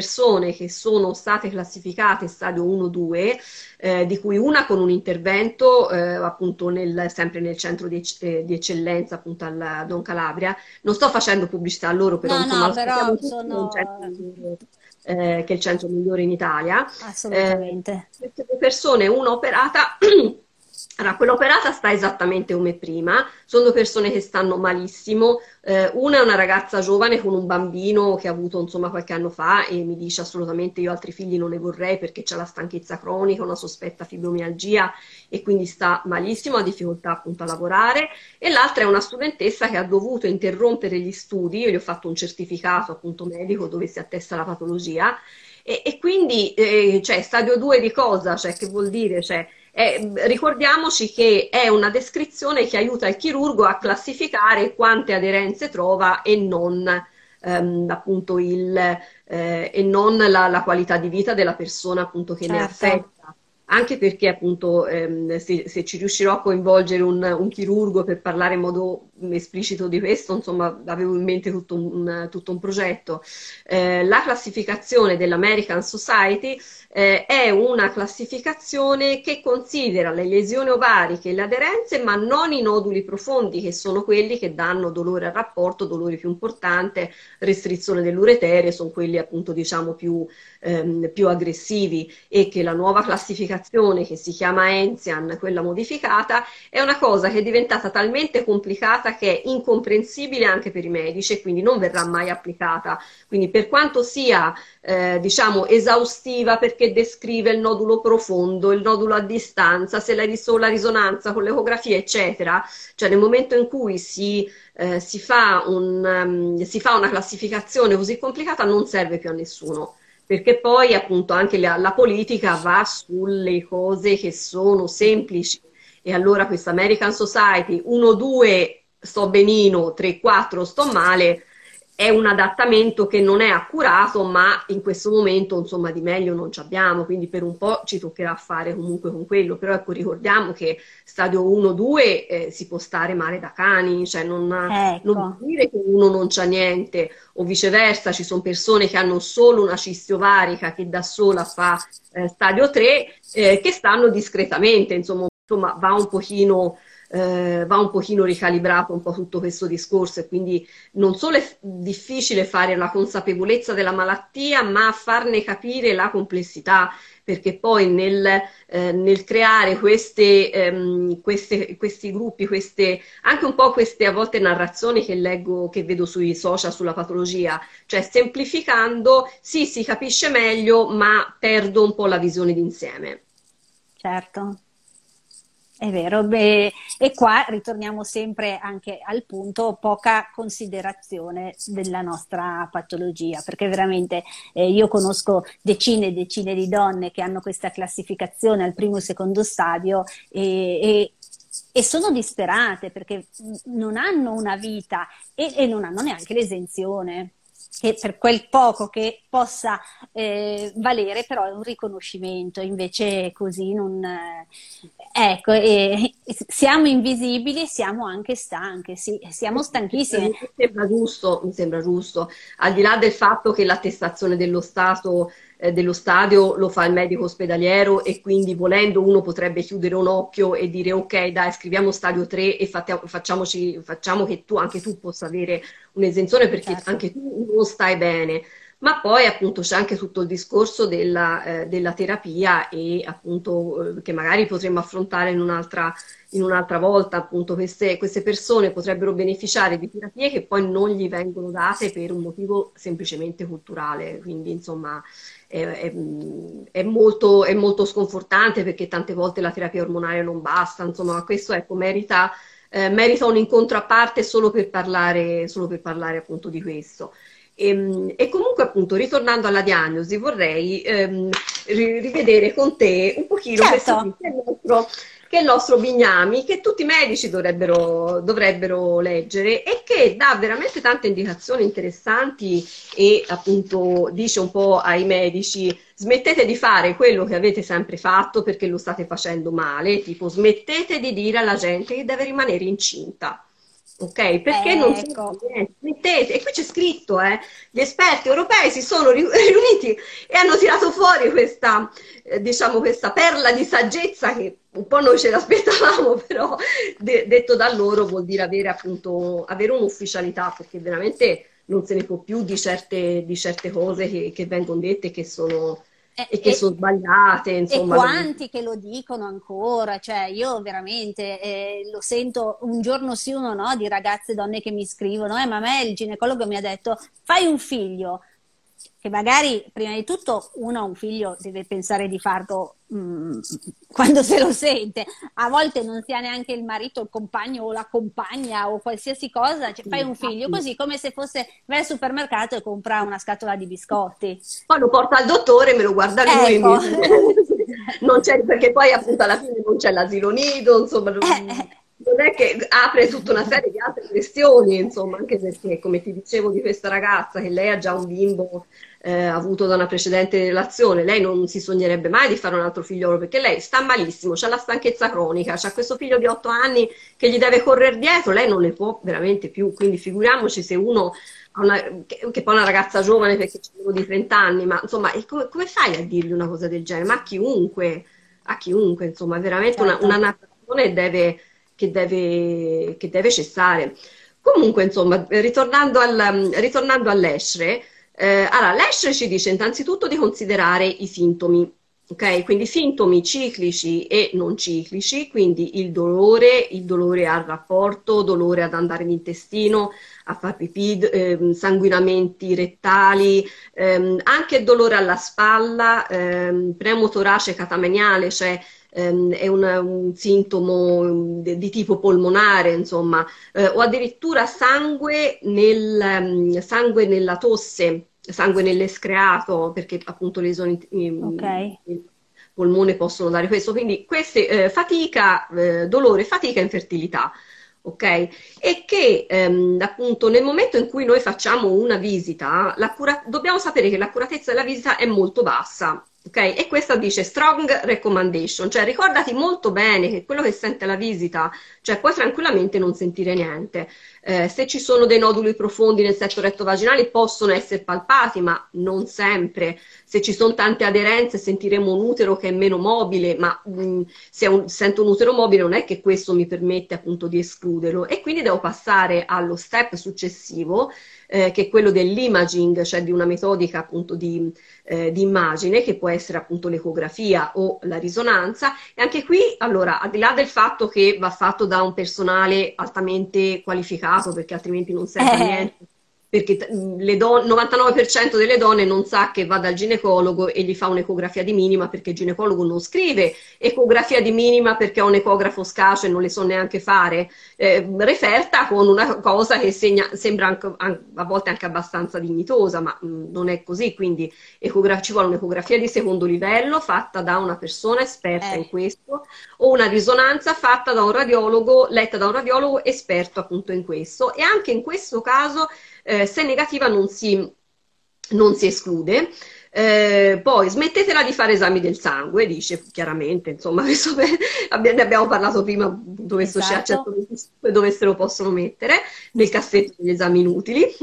che sono state classificate stadio 1-2, eh, di cui una con un intervento eh, appunto nel, sempre nel centro di, eh, di, eccellenza appunto al Don Calabria. Non sto facendo pubblicità a loro, però, no, insomma, no, però sono... Eh, che è il centro migliore in Italia. Assolutamente. Eh, queste due persone, una operata Allora, quella operata sta esattamente come prima, sono persone che stanno malissimo, eh, una è una ragazza giovane con un bambino che ha avuto insomma qualche anno fa e mi dice assolutamente io altri figli non ne vorrei perché c'è la stanchezza cronica, una sospetta fibromialgia e quindi sta malissimo, ha difficoltà appunto a lavorare. E l'altra è una studentessa che ha dovuto interrompere gli studi, io gli ho fatto un certificato appunto medico dove si attesta la patologia. E, e quindi eh, cioè stadio 2 di cosa? Cioè che vuol dire? Cioè, eh, ricordiamoci che è una descrizione che aiuta il chirurgo a classificare quante aderenze trova e non ehm, appunto il, eh, e non la, la, qualità di vita della persona appunto che certo. ne affetta anche perché appunto ehm, se, se, ci riuscirò a coinvolgere un, un, chirurgo per parlare in modo esplicito di questo, insomma avevo in mente tutto un, tutto un progetto. Eh, la classificazione dell'American Society eh, è una classificazione che considera le lesioni ovariche e le aderenze, ma non i noduli profondi, che sono quelli che danno dolore al rapporto, dolore più importante, restrizione dell'uretere, sono quelli appunto diciamo più, ehm, più aggressivi e che la nuova classificazione che si chiama Enzian, quella modificata, è una cosa che è diventata talmente complicata che è incomprensibile anche per i medici e quindi non verrà mai applicata. Quindi per quanto sia eh, diciamo esaustiva perché descrive il nodulo profondo, il nodulo a distanza, se la, ris- la risonanza con l'ecografia, eccetera, cioè nel momento in cui si, eh, si, fa un, um, si fa una classificazione così complicata non serve più a nessuno perché poi appunto anche la, la, politica va sulle cose che sono semplici e allora questa American Society 1-2 sto benino, 3-4 sto male, è un adattamento che non è accurato, ma in questo momento insomma di meglio non ci abbiamo, quindi per un po' ci toccherà fare comunque con quello, però ecco ricordiamo che stadio 1-2 eh, si può stare male da cani, cioè non, ecco. non vuol dire che uno non c'ha niente o viceversa, ci sono persone che hanno solo una cisti ovarica che da sola fa eh, stadio 3 eh, che stanno discretamente, insomma, insomma va un pochino eh, va un pochino ricalibrato un po' tutto questo discorso e quindi non solo è difficile fare la consapevolezza della malattia, ma farne capire la complessità, perché poi nel, eh, nel creare queste, ehm, queste, questi gruppi, queste, anche un po' queste a volte narrazioni che leggo, che vedo sui social sulla patologia, cioè semplificando, sì, si capisce meglio, ma perdo un po' la visione d'insieme. Certo. È vero, beh, e qua ritorniamo sempre anche al punto poca considerazione della nostra patologia, perché veramente eh, io conosco decine e decine di donne che hanno questa classificazione al primo e secondo stadio e, e e sono disperate perché non hanno una vita e, e non hanno neanche l'esenzione che per quel poco che possa eh, valere, però è un riconoscimento, invece così non... Eh, ecco, eh, siamo invisibili, siamo anche stanche, sì, siamo stanchissime. Mi sembra giusto, mi sembra giusto, al di là del fatto che l'attestazione dello Stato eh, dello stadio lo fa il medico ospedaliero e quindi volendo uno potrebbe chiudere un occhio e dire ok dai scriviamo stadio 3 e facciamoci, facciamo che tu, anche tu possa avere un'esenzione perché certo. anche tu non stai bene. Ma poi appunto c'è anche tutto il discorso della, eh, della terapia e appunto eh, che magari potremmo affrontare in un'altra, in un'altra volta, appunto queste, queste, persone potrebbero beneficiare di terapie che poi non gli vengono date per un motivo semplicemente culturale, quindi insomma è, è, è, molto, è molto sconfortante perché tante volte la terapia ormonale non basta, insomma questo ecco merita, eh, merita un incontro a parte solo per parlare, solo per parlare appunto di questo. E, ehm, e, comunque appunto ritornando alla diagnosi vorrei ehm, rivedere con te un pochino certo. questo nostro che è il nostro Bignami, che tutti i medici dovrebbero, dovrebbero leggere e che dà veramente tante indicazioni interessanti e appunto dice un po' ai medici smettete di fare quello che avete sempre fatto perché lo state facendo male, tipo smettete di dire alla gente che deve rimanere incinta ok? Perché eh, non ecco. mettete, e qui c'è scritto, eh, gli esperti europei si sono riuniti e hanno tirato fuori questa, eh, diciamo, questa perla di saggezza che un po' noi ce l'aspettavamo, però de- detto da loro vuol dire avere appunto avere un'ufficialità, perché veramente non se ne può più di certe, di certe cose che, che vengono dette che sono eh, e che e, sono sbagliate. Insomma, e quanti che lo dicono ancora, cioè io veramente eh, lo sento un giorno sì uno no di ragazze e donne che mi scrivono, eh, ma a me il ginecologo mi ha detto fai un figlio, che magari prima di tutto uno ha un figlio deve pensare di farlo mh, mm, quando se lo sente, a volte non si ha neanche il marito, il compagno o la compagna o qualsiasi cosa, cioè, fai un figlio così come se fosse vai al supermercato e compra una scatola di biscotti. Poi lo porta al dottore e me lo guarda lui. Ecco. non c'è, perché poi appunto alla fine non c'è l'asilo nido, insomma... Eh non è che apre tutta una serie di altre questioni, insomma, anche perché, come ti dicevo di questa ragazza, che lei ha già un bimbo eh, avuto da una precedente relazione, lei non si sognerebbe mai di fare un altro figliolo perché lei sta malissimo, ha la stanchezza cronica, ha questo figlio di otto anni che gli deve correre dietro, lei non ne può veramente più, quindi figuriamoci se uno una, che, che, poi è una ragazza giovane perché c'è uno di 30 anni, ma insomma, come, come, fai a dirgli una cosa del genere? Ma a chiunque, a chiunque, insomma, veramente certo. una, una narrazione deve che deve, che deve cessare. Comunque, insomma, ritornando, al, ritornando all'ESHRE, eh, allora, l'ESHRE ci dice innanzitutto di considerare i sintomi, ok? Quindi sintomi ciclici e non ciclici, quindi il dolore, il dolore al rapporto, dolore ad andare in intestino, a far pipì, eh, sanguinamenti rettali, ehm, anche dolore alla spalla, ehm, premotorace catameniale, cioè ehm, è una, un sintomo di, di, tipo polmonare, insomma, eh, o addirittura sangue, nel, um, sangue nella tosse, sangue nell'escreato, perché appunto le sono... Okay. polmone possono dare questo. Quindi queste, eh, fatica, eh, dolore, fatica e infertilità. Ok? E che ehm, appunto nel momento in cui noi facciamo una visita, cura- dobbiamo sapere che l'accuratezza della visita è molto bassa. Ok? E questa dice strong recommendation, cioè ricordati molto bene che quello che sente la visita, cioè puoi tranquillamente non sentire niente. Eh, se ci sono dei noduli profondi nel setto retto vaginale possono essere palpati, ma non sempre. Se ci sono tante aderenze sentiremo un utero che è meno mobile, ma mh, mm, se un, sento un utero mobile non è che questo mi permette appunto di escluderlo e quindi devo passare allo step successivo eh, che è quello dell'imaging, cioè di una metodica appunto di, eh, di, immagine che può essere appunto l'ecografia o la risonanza. E anche qui, allora, al di là del fatto che va fatto da un personale altamente qualificato, perché altrimenti non serve a eh. niente perché il don- 99% delle donne non sa che va dal ginecologo e gli fa un'ecografia di minima perché il ginecologo non scrive ecografia di minima perché ha un ecografo scaso e non le so neanche fare, eh, referta con una cosa che segna, sembra anche, a volte anche abbastanza dignitosa, ma mh, non è così, quindi ecograf- ci vuole un'ecografia di secondo livello fatta da una persona esperta eh. in questo o una risonanza fatta da un radiologo, letta da un radiologo esperto appunto in questo e anche in questo caso eh, se negativa non si, non si esclude. Eh, poi smettetela di fare esami del sangue, dice chiaramente, insomma, ne abbiamo parlato prima, dove esatto. dove se lo possono mettere, nel cassetto degli esami inutili.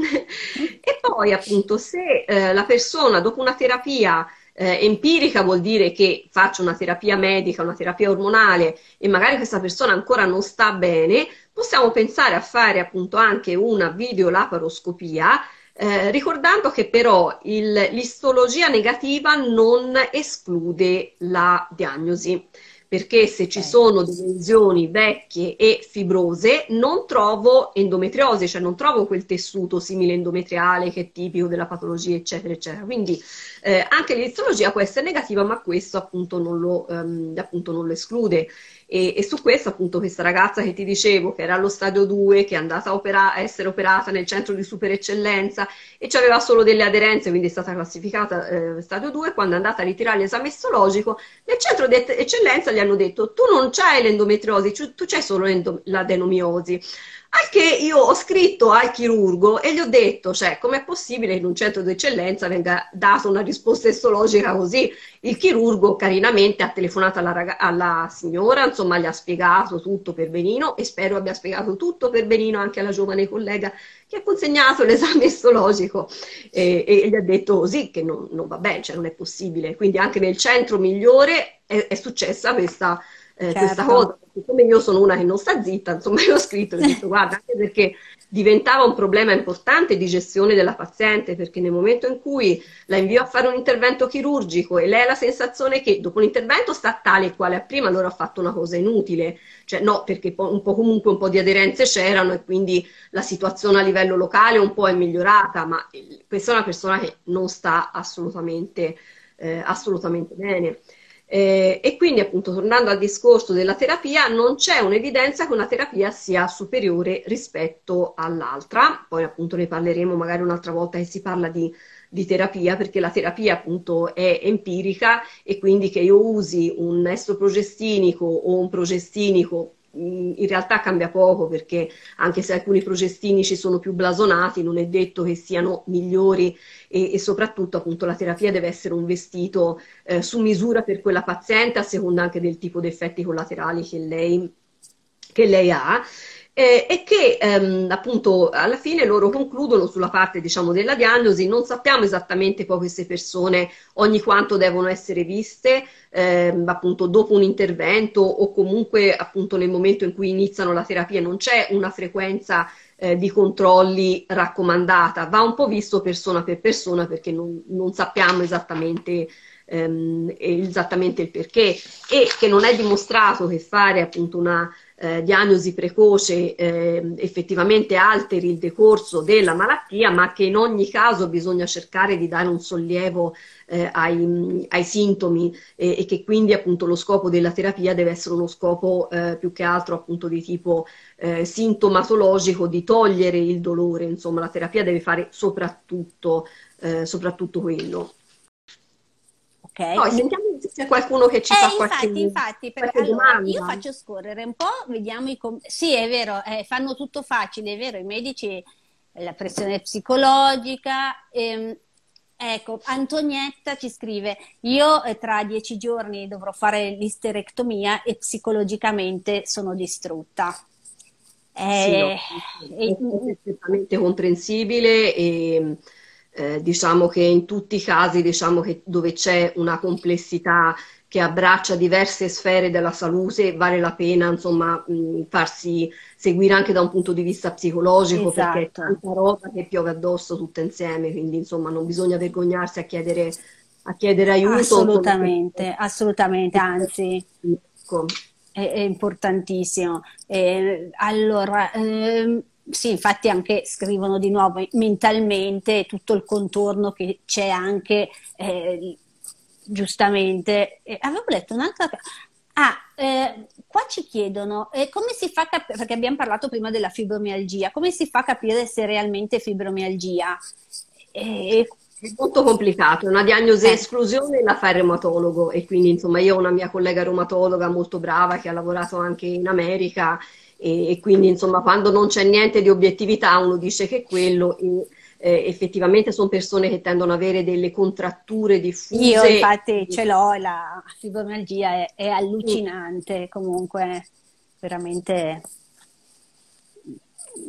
e poi appunto se eh, la persona dopo una terapia eh, empirica vuol dire che faccio una terapia medica, una terapia ormonale e magari questa persona ancora non sta bene, possiamo pensare a fare appunto anche una videolaparoscopia, eh, ricordando che però il, l'istologia negativa non esclude la diagnosi perché se ci sono delle lesioni vecchie e fibrose non trovo endometriosi, cioè non trovo quel tessuto simile endometriale che è tipico della patologia, eccetera, eccetera. Quindi eh, anche l'istologia può essere negativa, ma questo appunto non lo, ehm, appunto non lo esclude. E, e, su questo appunto questa ragazza che ti dicevo che era allo stadio 2, che è andata a, opera- a essere operata nel centro di super eccellenza e aveva solo delle aderenze, quindi è stata classificata eh, stadio 2, quando è andata a ritirare l'esame istologico, nel centro di eccellenza gli hanno detto tu non c'hai l'endometriosi, tu c'hai solo l'adenomiosi. Al che io ho scritto al chirurgo e gli ho detto, cioè, com'è possibile che in un centro d'eccellenza venga data una risposta estologica così? Il chirurgo carinamente ha telefonato alla, rag- alla signora, insomma, gli ha spiegato tutto per benino e spero abbia spiegato tutto per benino anche alla giovane collega che ha consegnato l'esame estologico e, e gli ha detto così che non, non, va bene, cioè non è possibile. Quindi anche nel centro migliore è, è successa questa eh, certo. questa cosa. Siccome io sono una che non sta zitta, insomma, io ho scritto e ho detto guarda, anche perché diventava un problema importante di gestione della paziente, perché nel momento in cui la invio a fare un intervento chirurgico e lei ha la sensazione che dopo l'intervento sta tale e quale a prima, allora ha fatto una cosa inutile. Cioè no, perché un po' comunque un po' di aderenze c'erano e quindi la situazione a livello locale un po' è migliorata, ma questa è una persona che non sta assolutamente, eh, assolutamente bene. Eh, e quindi appunto tornando al discorso della terapia, non c'è un'evidenza che una terapia sia superiore rispetto all'altra, poi appunto ne parleremo magari un'altra volta che si parla di, di terapia, perché la terapia appunto è empirica e quindi che io usi un estroprogestinico o un progestinico in realtà cambia poco perché anche se alcuni progestinici sono più blasonati, non è detto che siano migliori e, e soprattutto appunto la terapia deve essere un vestito eh, su misura per quella paziente a seconda anche del tipo di effetti collaterali che lei, che lei ha eh, e che ehm, appunto alla fine loro concludono sulla parte diciamo della diagnosi, non sappiamo esattamente poi queste persone ogni quanto devono essere viste, ehm, appunto dopo un intervento o comunque appunto nel momento in cui iniziano la terapia, non c'è una frequenza eh, di controlli raccomandata, va un po' visto persona per persona perché non, non sappiamo esattamente ehm, esattamente il perché. E che non è dimostrato che fare appunto una eh, diagnosi precoce eh, effettivamente alteri il decorso della malattia, ma che in ogni caso bisogna cercare di dare un sollievo eh, ai, ai, sintomi e che quindi appunto lo scopo della terapia deve essere uno scopo eh, più che altro appunto di tipo eh, sintomatologico, di togliere il dolore, insomma la terapia deve fare soprattutto, eh, soprattutto quello. Okay. Poi sentiamo c'è qualcuno che ci eh, fa infatti, qualche, infatti, per, qualche allora, io faccio scorrere un po', vediamo i com- Sì, è vero, eh, fanno tutto facile, è vero, i medici, la pressione psicologica. Ehm, ecco, Antonietta ci scrive, io eh, tra dieci giorni dovrò fare l'isterectomia e psicologicamente sono distrutta. Sì, no, Eh, è perfettamente comprensibile e eh, diciamo che in tutti i casi diciamo che dove c'è una complessità che abbraccia diverse sfere della salute vale la pena insomma mh, farsi seguire anche da un punto di vista psicologico perché è esatto. tanta roba che piove addosso tutta insieme, quindi insomma non bisogna vergognarsi a chiedere, a chiedere aiuto. Assolutamente, assolutamente, anzi. ecco. è, è importantissimo. Eh, allora, ehm, sì, infatti anche scrivono di nuovo mentalmente tutto il contorno che c'è anche, eh, giustamente. Eh, avevo letto un'altra cosa. Ah, eh, qua ci chiedono eh, come si fa capire, perché abbiamo parlato prima della fibromialgia, come si fa a capire se è realmente fibromialgia? Eh, È molto complicato, è una diagnosi eh, esclusione la fa il reumatologo e quindi insomma io ho una mia collega reumatologa molto brava che ha lavorato anche in America e, e quindi insomma quando non c'è niente di obiettività uno dice che quello e eh, effettivamente sono persone che tendono ad avere delle contratture Io diffuse. infatti ce l'ho, la fibromialgia è, è allucinante, comunque veramente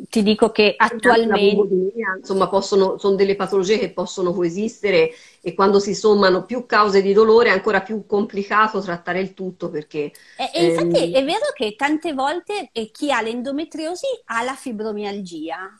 ti dico che attualmente vulvodynia, insomma, possono, sono delle patologie che possono coesistere e quando si sommano più cause di dolore è ancora più complicato trattare il tutto perché E, e infatti ehm, è vero che tante volte eh, chi ha l'endometriosi ha la fibromialgia.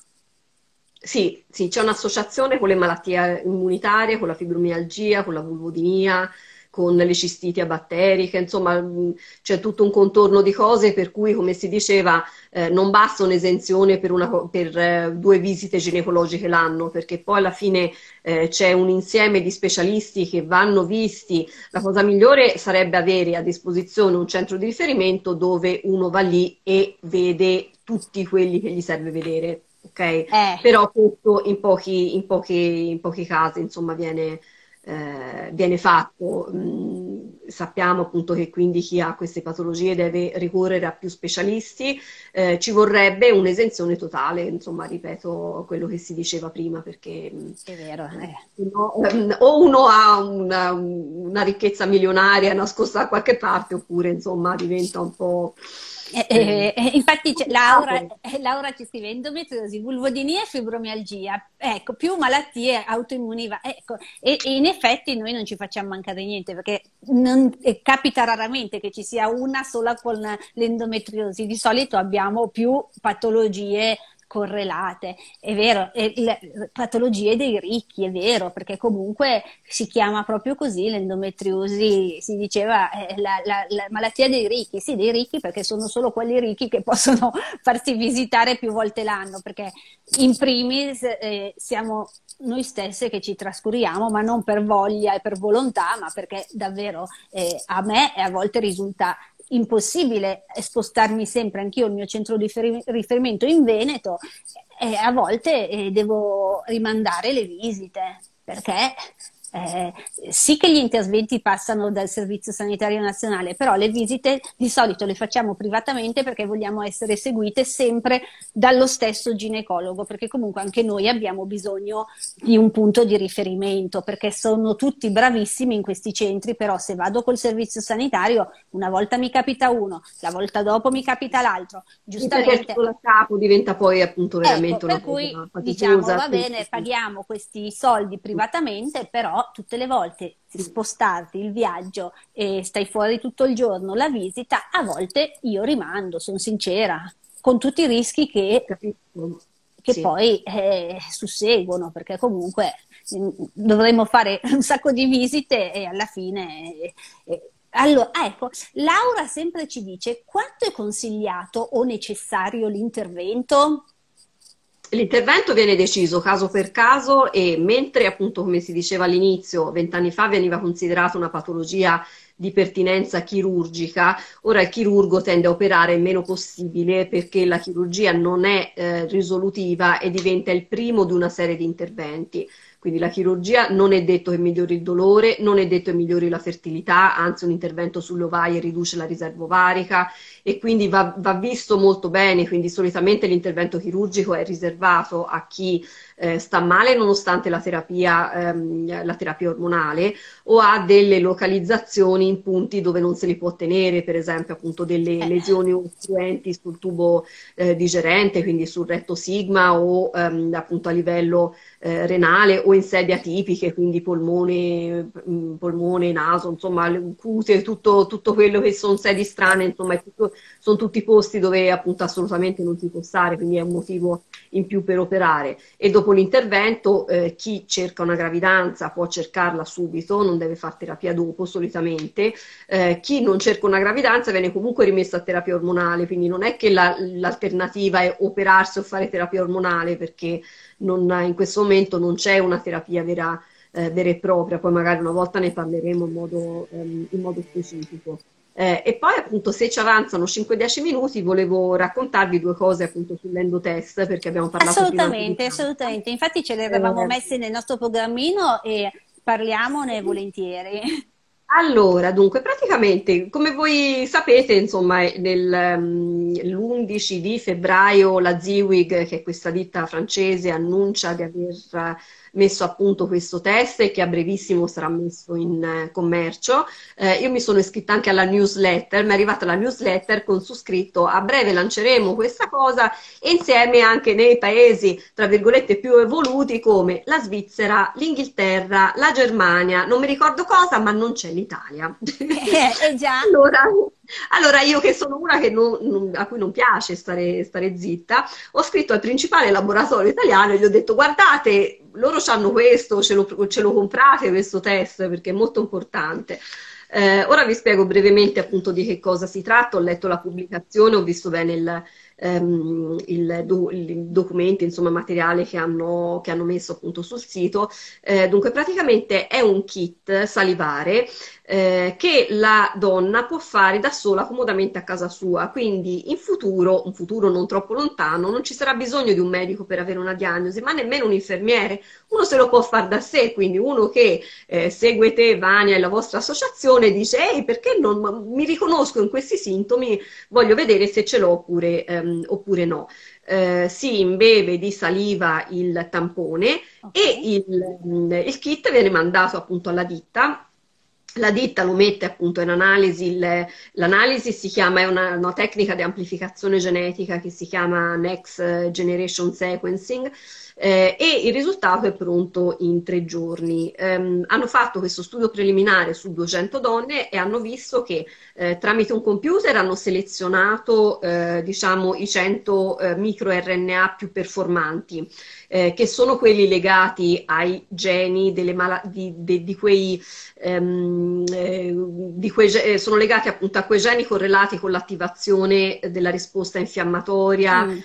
Sì, sì, c'è un'associazione con le malattie immunitarie, con la fibromialgia, con la vulvodinia, con le cistiti abatteriche, insomma, mh, c'è tutto un contorno di cose per cui, come si diceva, eh, non basta un'esenzione per, una per, eh, due visite ginecologiche l'anno, perché poi alla fine eh, c'è un insieme di specialisti che vanno visti. La cosa migliore sarebbe avere a disposizione un centro di riferimento dove uno va lì e vede tutti quelli che gli serve vedere, ok? Eh, Però questo in pochi, in pochi, in pochi casi, insomma, viene, eh, viene fatto. Mm, sappiamo appunto che quindi chi ha queste patologie deve ricorrere a più specialisti. Eh, ci vorrebbe un'esenzione totale, insomma, ripeto quello che si diceva prima, perché mm, è vero. eh, eh. se no, ehm, o uno ha una, una ricchezza milionaria nascosta da qualche parte, oppure insomma diventa un po'. Eh, eh, eh, eh, infatti Laura, eh, Laura ci scrive endometriosi, vulvodinia e fibromialgia, ecco, più malattie autoimmuni, ecco, e, e in effetti noi non ci facciamo mancare niente perché non- eh, capita raramente che ci sia una sola con l'endometriosi, di solito abbiamo più patologie correlate, è vero, e le patologie dei ricchi, è vero, perché comunque si chiama proprio così l'endometriosi, si diceva eh, la, la- la malattia dei ricchi, sì, dei ricchi perché sono solo quelli ricchi che possono farsi visitare più volte l'anno, perché in primis eh, siamo noi stesse che ci trascuriamo, ma non per voglia e per volontà, ma perché davvero eh, a me a volte risulta impossibile spostarmi sempre anch'io il mio centro di feri- riferimento in Veneto e a volte eh, devo rimandare le visite perché eh, sì che gli interventi passano dal Servizio Sanitario Nazionale, però le visite di solito le facciamo privatamente perché vogliamo essere seguite sempre dallo stesso ginecologo, perché comunque anche noi abbiamo bisogno di un punto di riferimento, perché sono tutti bravissimi in questi centri, però se vado col servizio sanitario una volta mi capita uno, la volta dopo mi capita l'altro, giustamente. solo a capo, diventa poi appunto Ecco, veramente una per cui cosa diciamo va bene, paghiamo questi soldi privatamente, però tutte le volte spostarti il viaggio e stai fuori tutto il giorno, la visita, a volte io rimando, sono sincera, con tutti i rischi che, che Sì. poi eh, susseguono, perché comunque mm, dovremmo fare un sacco di visite e alla fine... eh, eh, allora, ah, ecco, Laura sempre ci dice quanto è consigliato o necessario l'intervento? L'intervento viene deciso caso per caso e mentre appunto come si diceva all'inizio, vent'anni fa veniva considerata una patologia di pertinenza chirurgica, ora il chirurgo tende a operare il meno possibile perché la chirurgia non è eh, risolutiva e diventa il primo di una serie di interventi. Quindi la chirurgia non è detto che migliori il dolore, non è detto che migliori la fertilità, anzi un intervento sulle ovaie riduce la riserva ovarica e quindi va, va visto molto bene, quindi solitamente l'intervento chirurgico è riservato a chi eh, sta male nonostante la terapia, ehm, la terapia ormonale o ha delle localizzazioni in punti dove non se li può tenere, per esempio appunto delle eh. lesioni ostruenti sul tubo eh, digerente, quindi sul retto sigma o ehm, appunto a livello eh, renale o in sedi atipiche, quindi polmone, mm, polmone naso, insomma, cute, tutto, tutto, quello che sono sedi strane, insomma, tutto, sono tutti posti dove appunto assolutamente non si può stare, quindi è un motivo in più per operare. E dopo l'intervento, eh, chi cerca una gravidanza può cercarla subito, non deve fare terapia dopo solitamente. Eh, chi non cerca una gravidanza viene comunque rimesso a terapia ormonale, quindi non è che la, l'alternativa è operarsi o fare terapia ormonale perché non, in questo momento non c'è una terapia vera, eh, vera, e propria, poi magari una volta ne parleremo in modo, ehm, in modo specifico. Eh, e poi appunto se ci avanzano 5-10 minuti volevo raccontarvi due cose appunto sull'endotest perché abbiamo parlato assolutamente, assolutamente, infatti ce le avevamo eh, messe nel nostro programmino e parliamone volentieri. Allora, dunque, praticamente, come voi sapete, insomma, nel, um, l'11 di febbraio la Ziwig, che è questa ditta francese, annuncia di aver messo a punto questo test e che a brevissimo sarà messo in eh, commercio. Eh, io mi sono iscritta anche alla newsletter, mi è arrivata la newsletter con su scritto a breve lanceremo questa cosa e insieme anche nei paesi, tra virgolette, più evoluti come la Svizzera, l'Inghilterra, la Germania, non mi ricordo cosa, ma non c'è l'Italia. Eh, eh già. allora, allora, io che sono una che non, non, a cui non piace stare, stare, zitta, ho scritto al principale laboratorio italiano e gli ho detto guardate, loro hanno questo, ce lo, ce lo comprate questo test perché è molto importante. Eh, ora vi spiego brevemente appunto di che cosa si tratta, ho letto la pubblicazione, ho visto bene il, ehm, il, do, il documento, insomma, materiale che hanno, che hanno, messo appunto sul sito. Eh, dunque, praticamente è un kit salivare eh, che la donna può fare da sola comodamente a casa sua. Quindi in futuro, un futuro non troppo lontano, non ci sarà bisogno di un medico per avere una diagnosi, ma nemmeno un infermiere. Uno se lo può fare da sé, quindi uno che eh, segue te, Vania e la vostra associazione dice ehi perché non mi riconosco in questi sintomi, voglio vedere se ce l'ho oppure, ehm, oppure no. Eh, si imbeve di saliva il tampone okay. e il, il, kit viene mandato appunto alla ditta la ditta lo mette appunto in analisi, l'analisi si chiama, è una, una, tecnica di amplificazione genetica che si chiama Next Generation Sequencing eh, e il risultato è pronto in tre giorni. Um, hanno fatto questo studio preliminare su 200 donne e hanno visto che eh, tramite un computer hanno selezionato eh, diciamo, i 100 eh, microRNA più performanti. Eh, che sono quelli legati ai geni mala- di, di, di, quei, um, di quei sono legati appunto a quei geni correlati con l'attivazione della risposta infiammatoria, mm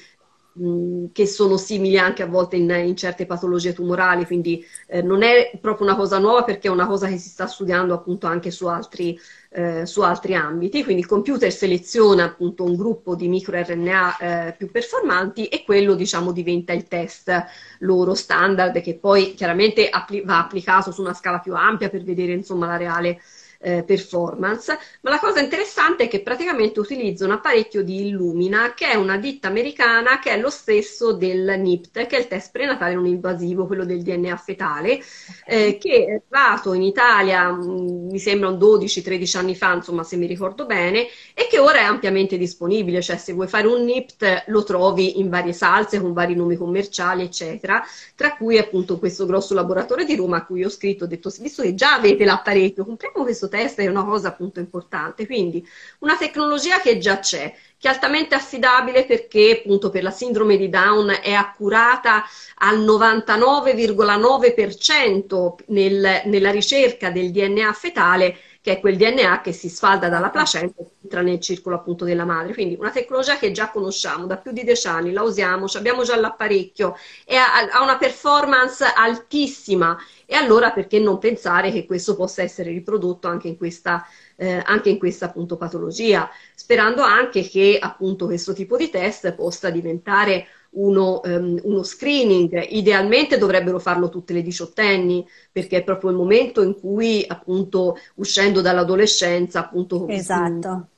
che sono simili anche a volte in, in certe patologie tumorali, quindi eh, non è proprio una cosa nuova perché è una cosa che si sta studiando appunto anche su altri, eh, su altri ambiti. Quindi il computer seleziona appunto un gruppo di microRNA eh, più performanti e quello diciamo diventa il test loro standard che poi chiaramente appli- va applicato su una scala più ampia per vedere insomma la reale eh, performance, ma la cosa interessante è che praticamente utilizza un apparecchio di Illumina, che è una ditta americana che è lo stesso del NIPT, che è il test prenatale non invasivo, quello del DNA fetale, eh, che è arrivato in Italia, mh, mm, mi sembra un 12-13 anni fa, insomma, se mi ricordo bene, e che ora è ampiamente disponibile, cioè se vuoi fare un NIPT lo trovi in varie salse, con vari nomi commerciali, eccetera, tra cui appunto questo grosso laboratorio di Roma a cui ho scritto, ho detto, visto che già avete l'apparecchio, compriamo questo test è una cosa appunto importante. Quindi una tecnologia che già c'è, che è altamente affidabile perché appunto per la sindrome di Down è accurata al 99,9% nel, nella ricerca del DNA fetale che è quel DNA che si sfalda dalla placenta e entra nel circolo appunto della madre. Quindi una tecnologia che già conosciamo da più di dieci anni, la usiamo, abbiamo già l'apparecchio e ha, una performance altissima e allora perché non pensare che questo possa essere riprodotto anche in questa, eh, anche in questa appunto patologia, sperando anche che appunto questo tipo di test possa diventare uno, um, uno, screening. Idealmente dovrebbero farlo tutte le diciottenni, perché è proprio il momento in cui, appunto, uscendo dall'adolescenza, appunto, esatto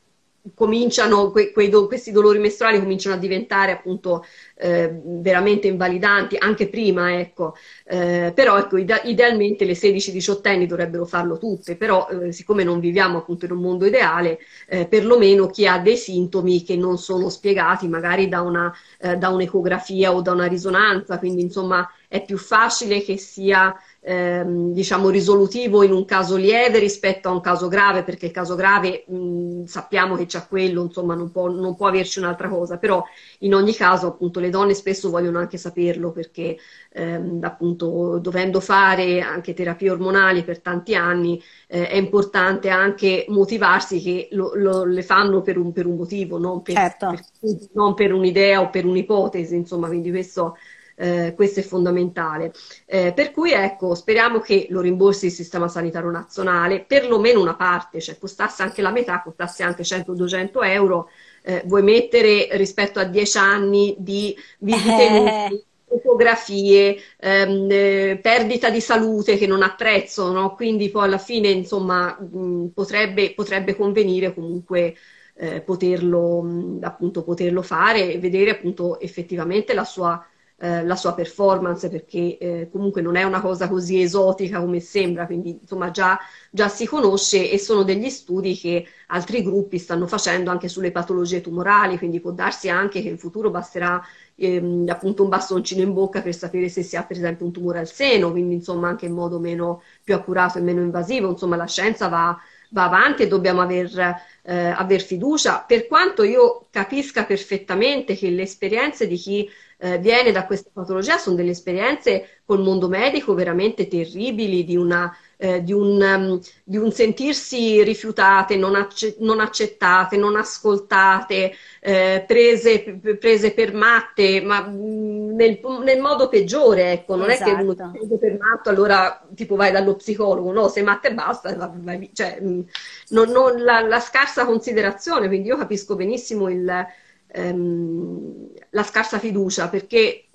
cominciano, que, do, questi dolori mestruali cominciano a diventare appunto eh, veramente invalidanti, anche prima, ecco. Eh, però ecco, ide- idealmente le 16-18 anni dovrebbero farlo tutte, però eh, siccome non viviamo appunto in un mondo ideale, eh, perlomeno chi ha dei sintomi che non sono spiegati magari da, una, eh, da un'ecografia o da una risonanza, quindi insomma è più facile che sia ehm, diciamo risolutivo in un caso lieve rispetto a un caso grave, perché il caso grave mh, sappiamo che c'è quello, insomma non può, non può, averci un'altra cosa, però in ogni caso appunto le donne spesso vogliono anche saperlo perché ehm, appunto dovendo fare anche terapie ormonali per tanti anni eh, è importante anche motivarsi che lo, lo, le fanno per un, per un motivo, non per, certo. per, non per un'idea o per un'ipotesi, insomma, quindi questo eh, questo è fondamentale. Eh, per cui ecco, speriamo che lo rimborsi il sistema sanitario nazionale, perlomeno una parte, cioè costasse anche la metà, costasse anche 100-200 euro, eh, vuoi mettere rispetto a 10 anni di visite inutili, fotografie, ehm, eh, perdita di salute che non apprezzo, no? quindi poi alla fine insomma mh, potrebbe, potrebbe convenire comunque eh, poterlo, mh, appunto, poterlo fare e vedere appunto effettivamente la sua eh, la sua performance perché eh, comunque non è una cosa così esotica come sembra, quindi insomma già, già, si conosce e sono degli studi che altri gruppi stanno facendo anche sulle patologie tumorali, quindi può darsi anche che in futuro basterà ehm, appunto un bastoncino in bocca per sapere se si ha per esempio un tumore al seno, quindi insomma anche in modo meno, più accurato e meno invasivo, insomma la scienza va, va avanti e dobbiamo aver, eh, aver fiducia, per quanto io capisca perfettamente che le esperienze di chi eh, viene da questa patologia sono delle esperienze col mondo medico veramente terribili, di, una, eh, di, un, um, di un, sentirsi rifiutate, non, acce- non accettate, non ascoltate, eh, prese, prese, per matte, ma mm, nel, nel modo peggiore, ecco, non esatto. è che uno ti prende per matto, allora tipo vai dallo psicologo, no, se matte e basta, vai, cioè, mm, non, non, la, la scarsa considerazione, quindi io capisco benissimo il ehm, la scarsa fiducia perché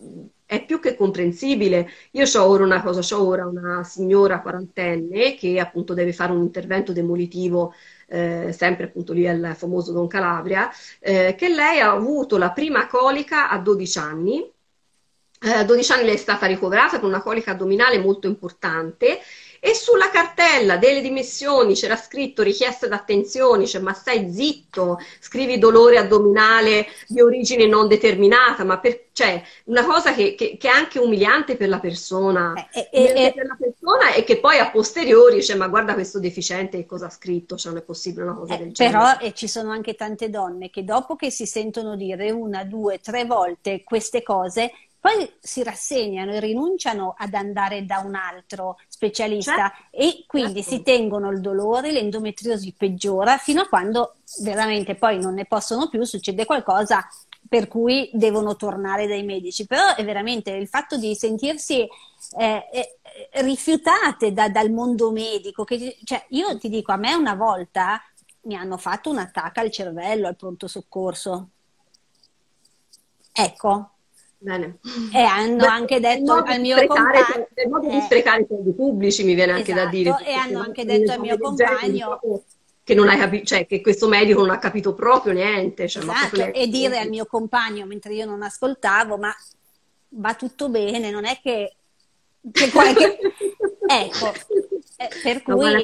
è più che comprensibile. Io ho ora una cosa, ho ora una signora quarantenne che appunto deve fare un intervento demolitivo eh, sempre appunto lì al famoso Don Calabria, eh, che lei ha avuto la prima colica a 12 anni. Eh, a 12 anni lei è stata ricoverata con una colica addominale molto importante e sulla cartella delle dimissioni c'era scritto richiesta d'attenzione, cioè ma stai zitto, scrivi dolore addominale di origine non determinata, ma per, cioè, una cosa che, che, che, è anche umiliante per la persona, eh, eh, eh, per la persona e che poi a posteriori, cioè ma guarda questo deficiente che cosa ha scritto, cioè non è possibile una cosa eh, del genere. Però e ci sono anche tante donne che dopo che si sentono dire una, due, tre volte queste cose, poi si rassegnano e rinunciano ad andare da un altro specialista certo. e quindi certo. si tengono il dolore, l'endometriosi peggiora fino a quando veramente poi non ne possono più, succede qualcosa per cui devono tornare dai medici. Però è veramente il fatto di sentirsi eh, eh, rifiutate da, dal mondo medico, che, cioè, io ti dico, a me una volta mi hanno fatto un attacco al cervello al pronto soccorso. Ecco, Bene. E hanno Beh, anche detto al mio compagno... Per modo di sprecare i soldi pubblici mi viene anche esatto, da dire. E hanno anche detto al mio compagno... Che, non hai capito, cioè, che questo medico non ha capito proprio niente. Cioè, esatto, niente. e dire al mio compagno, mentre io non ascoltavo, ma va tutto bene, non è che, che qualche... ecco, eh, per cui... No,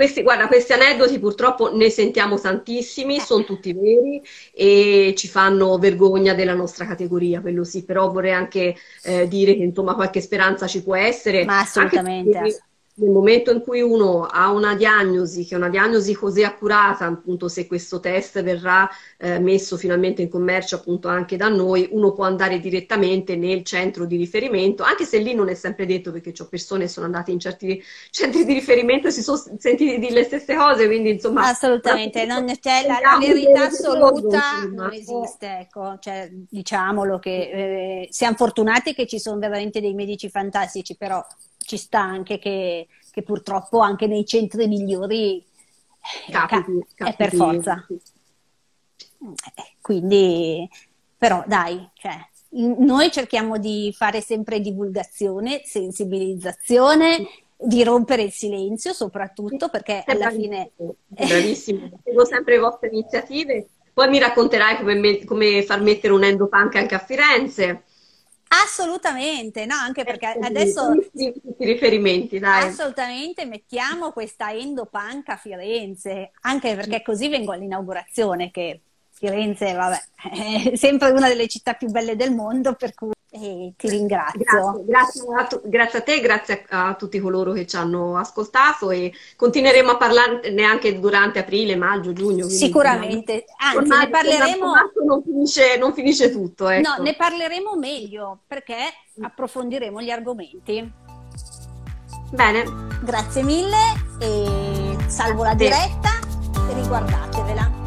questi, guarda, questi aneddoti purtroppo ne sentiamo tantissimi, eh. sono tutti veri e ci fanno vergogna della nostra categoria, quello sì, però vorrei anche eh, dire che insomma qualche speranza ci può essere. Ma assolutamente nel momento in cui uno ha una diagnosi, che è una diagnosi così accurata, appunto se questo test verrà eh, messo finalmente in commercio appunto anche da noi, uno può andare direttamente nel centro di riferimento, anche se lì non è sempre detto perché ho persone che sono andate in certi centri di riferimento e si sono sentiti dire le stesse cose, quindi insomma... Assolutamente, non c'è la, la verità assoluta, non esiste, ecco, cioè, diciamolo che eh, siamo fortunati che ci sono veramente dei medici fantastici, però ci sta anche che, che purtroppo anche nei centri migliori eh, capiti, è per forza. Eh, quindi, però dai, cioè, noi cerchiamo di fare sempre divulgazione, sensibilizzazione, di rompere il silenzio soprattutto perché alla fine... Bravissimo, seguo sempre le vostre iniziative, poi mi racconterai come, me, come far mettere un endopunk anche a Firenze. Assolutamente, no, anche perché eh, adesso tutti i riferimenti, dai. Assolutamente mettiamo questa endopunk a Firenze, anche perché così vengo all'inaugurazione che Firenze, vabbè, è sempre una delle città più belle del mondo, per cui eh, ti ringrazio. Grazie, grazie, a tu, grazie, a te, grazie a, a, tutti coloro che ci hanno ascoltato e continueremo a parlarne anche durante aprile, maggio, giugno. Sicuramente, anzi ne parleremo... Non finisce, non finisce tutto. Ecco. No, ne parleremo meglio perché approfondiremo gli argomenti. Bene. Grazie mille e salvo la diretta, riguardatevela.